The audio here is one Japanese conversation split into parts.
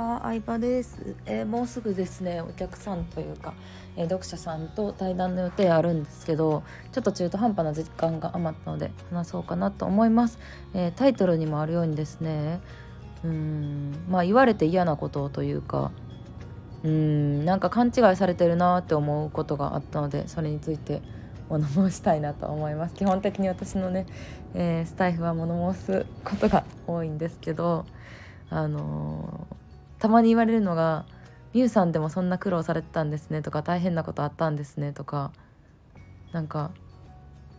は、相葉です、えー、もうすぐですね、お客さんというか、えー、読者さんと対談の予定あるんですけど、ちょっと中途半端な時間が余ったので話そうかなと思います。えー、タイトルにもあるようにですね、うん、まあ言われて嫌なことというか、うん、なんか勘違いされてるなって思うことがあったので、それについて物申したいなと思います。基本的に私のね、えスタイフは物申すことが多いんですけど、あのー、たまに言われるのが「みゆさんでもそんな苦労されてたんですね」とか「大変なことあったんですね」とかなんか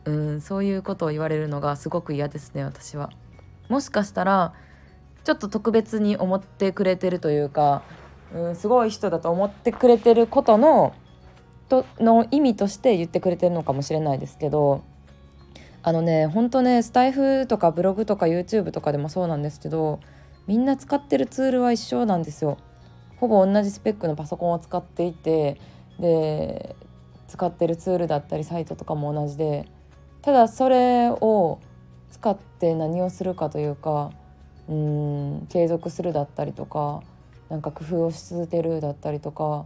うんそういうことを言われるのがすごく嫌ですね私は。もしかしたらちょっと特別に思ってくれてるというかうんすごい人だと思ってくれてることのとの意味として言ってくれてるのかもしれないですけどあのねほんとねスタイフとかブログとか YouTube とかでもそうなんですけどみんな使ってるツールは一緒なんですよ。ほぼ同じスペックのパソコンを使っていてで使ってるツールだったりサイトとかも同じでただそれを使って何をするかというかうん継続するだったりとかなんか工夫をし続けるだったりとか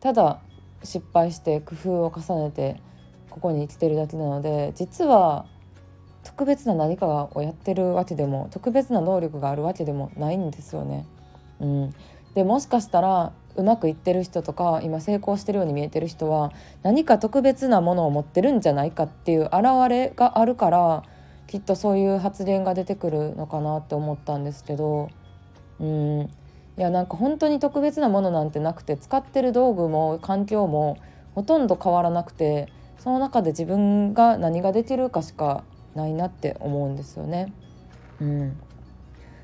ただ失敗して工夫を重ねてここに来てるだけなので実は特別な何かをやってるわけでも特別な能力があるわけでもないんですよね。うん、でもしかしたらうまくいってる人とか今成功してるように見えてる人は何か特別なものを持ってるんじゃないかっていう現れがあるからきっとそういう発言が出てくるのかなって思ったんですけど。うん。いやなんか本当に特別なものなんてなくて使ってる道具も環境もほとんど変わらなくてその中で自分が何ができるかしかないなって思うんですよね。うん、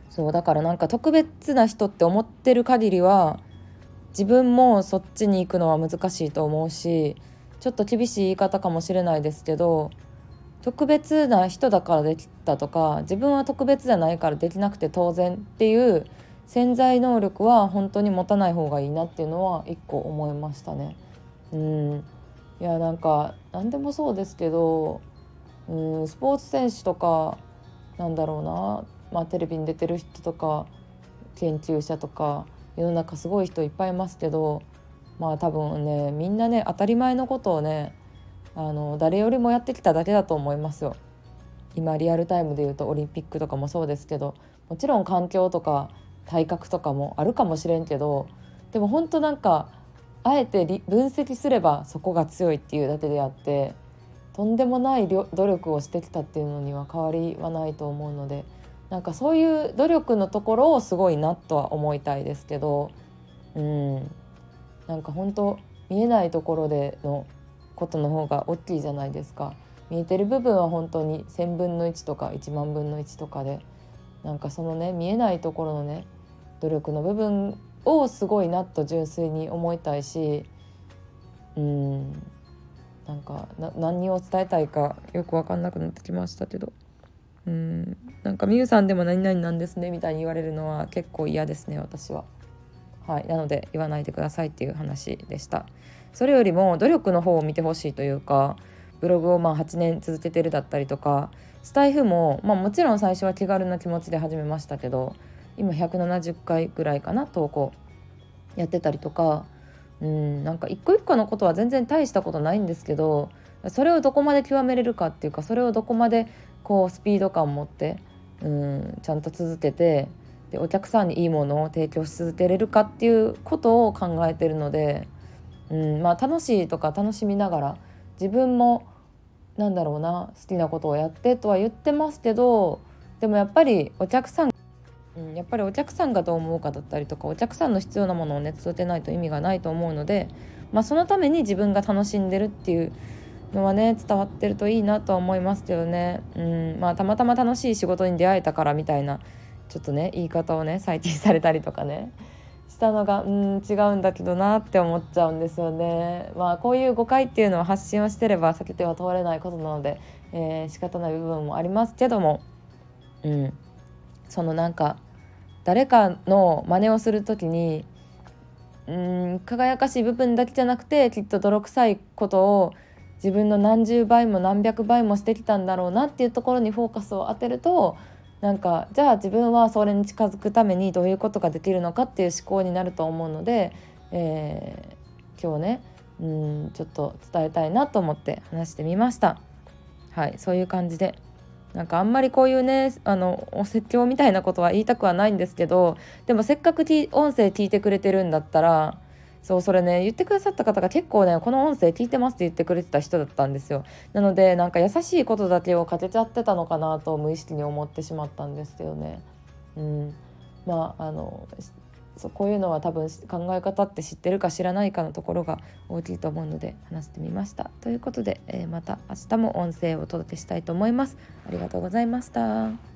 そうだからなんか特別な人って思ってる限りは自分もそっちに行くのは難しいと思うしちょっと厳しい言い方かもしれないですけど特別な人だからできたとか自分は特別じゃないからできなくて当然っていう潜在能力は本当に持たない方がいいなっていうのは一個思いましたね。うんいやなんか何でもそうですけどうんスポーツ選手とかなんだろうな、まあ、テレビに出てる人とか研究者とか世の中すごい人いっぱいいますけどまあ多分ねみんなね当たり前のことをねあの誰よりもやってきただけだと思いますよ。今リアルタイムで言うとオリンピックとかもそうですけどもちろん環境とか体格とかもあるかもしれんけどでも本当なんかあえて分析すればそこが強いっていうだけであってとんでもない努力をしてきたっていうのには変わりはないと思うのでなんかそういう努力のところをすごいなとは思いたいですけどうんなんか本当見えないところでのことの方が大きいじゃないですか。見えてる部分は本当に1,000分の1とか1万分の1とかでなんかそのね見えないところのね努力の部分をすごいなと純粋に思いたいしうんなんか何を伝えたいかよく分かんなくなってきましたけどうんなんか「みゆさんでも何々なんですね」みたいに言われるのは結構嫌ですね私は。はいなので言わないでくださいっていう話でした。それよりも努力の方を見てほしいというかブログをまあ8年続けてるだったりとかスタイフも、まあ、もちろん最初は気軽な気持ちで始めましたけど今170回ぐらいかな投稿やってたりとかうんなんか一個一個のことは全然大したことないんですけどそれをどこまで極めれるかっていうかそれをどこまでこうスピード感を持ってうんちゃんと続けてでお客さんにいいものを提供し続けれるかっていうことを考えてるので、うんまあ、楽しいとか楽しみながら自分もなんだろうな好きなことをやってとは言ってますけどでもやっぱりお客さんうん、やっぱりお客さんがどう思うかだったりとかお客さんの必要なものをね育てないと意味がないと思うので、まあ、そのために自分が楽しんでるっていうのはね伝わってるといいなとは思いますけどね、うん。まあ、たまたま楽しい仕事に出会えたからみたいなちょっとね言い方をね採点されたりとかねしたのがうん違うんだけどなって思っちゃうんですよね。まあこういう誤解っていうのは発信をしてれば避けては通れないことなので、えー、仕方ない部分もありますけども、うん、そのなんか誰かの真似をする時にうん輝かしい部分だけじゃなくてきっと泥臭いことを自分の何十倍も何百倍もしてきたんだろうなっていうところにフォーカスを当てるとなんかじゃあ自分はそれに近づくためにどういうことができるのかっていう思考になると思うので、えー、今日ねうんちょっと伝えたいなと思って話してみました。はいそういう感じで。なんかあんまりこういうねあのお説教みたいなことは言いたくはないんですけどでもせっかく音声聞いてくれてるんだったらそうそれね言ってくださった方が結構ねこの音声聞いてますって言ってくれてた人だったんですよ。なのでなんか優しいことだけをかけちゃってたのかなと無意識に思ってしまったんですけどね。うん。まああのそうこういうのは多分考え方って知ってるか知らないかのところが大きいと思うので話してみました。ということで、えー、また明日も音声をお届けしたいと思います。ありがとうございました。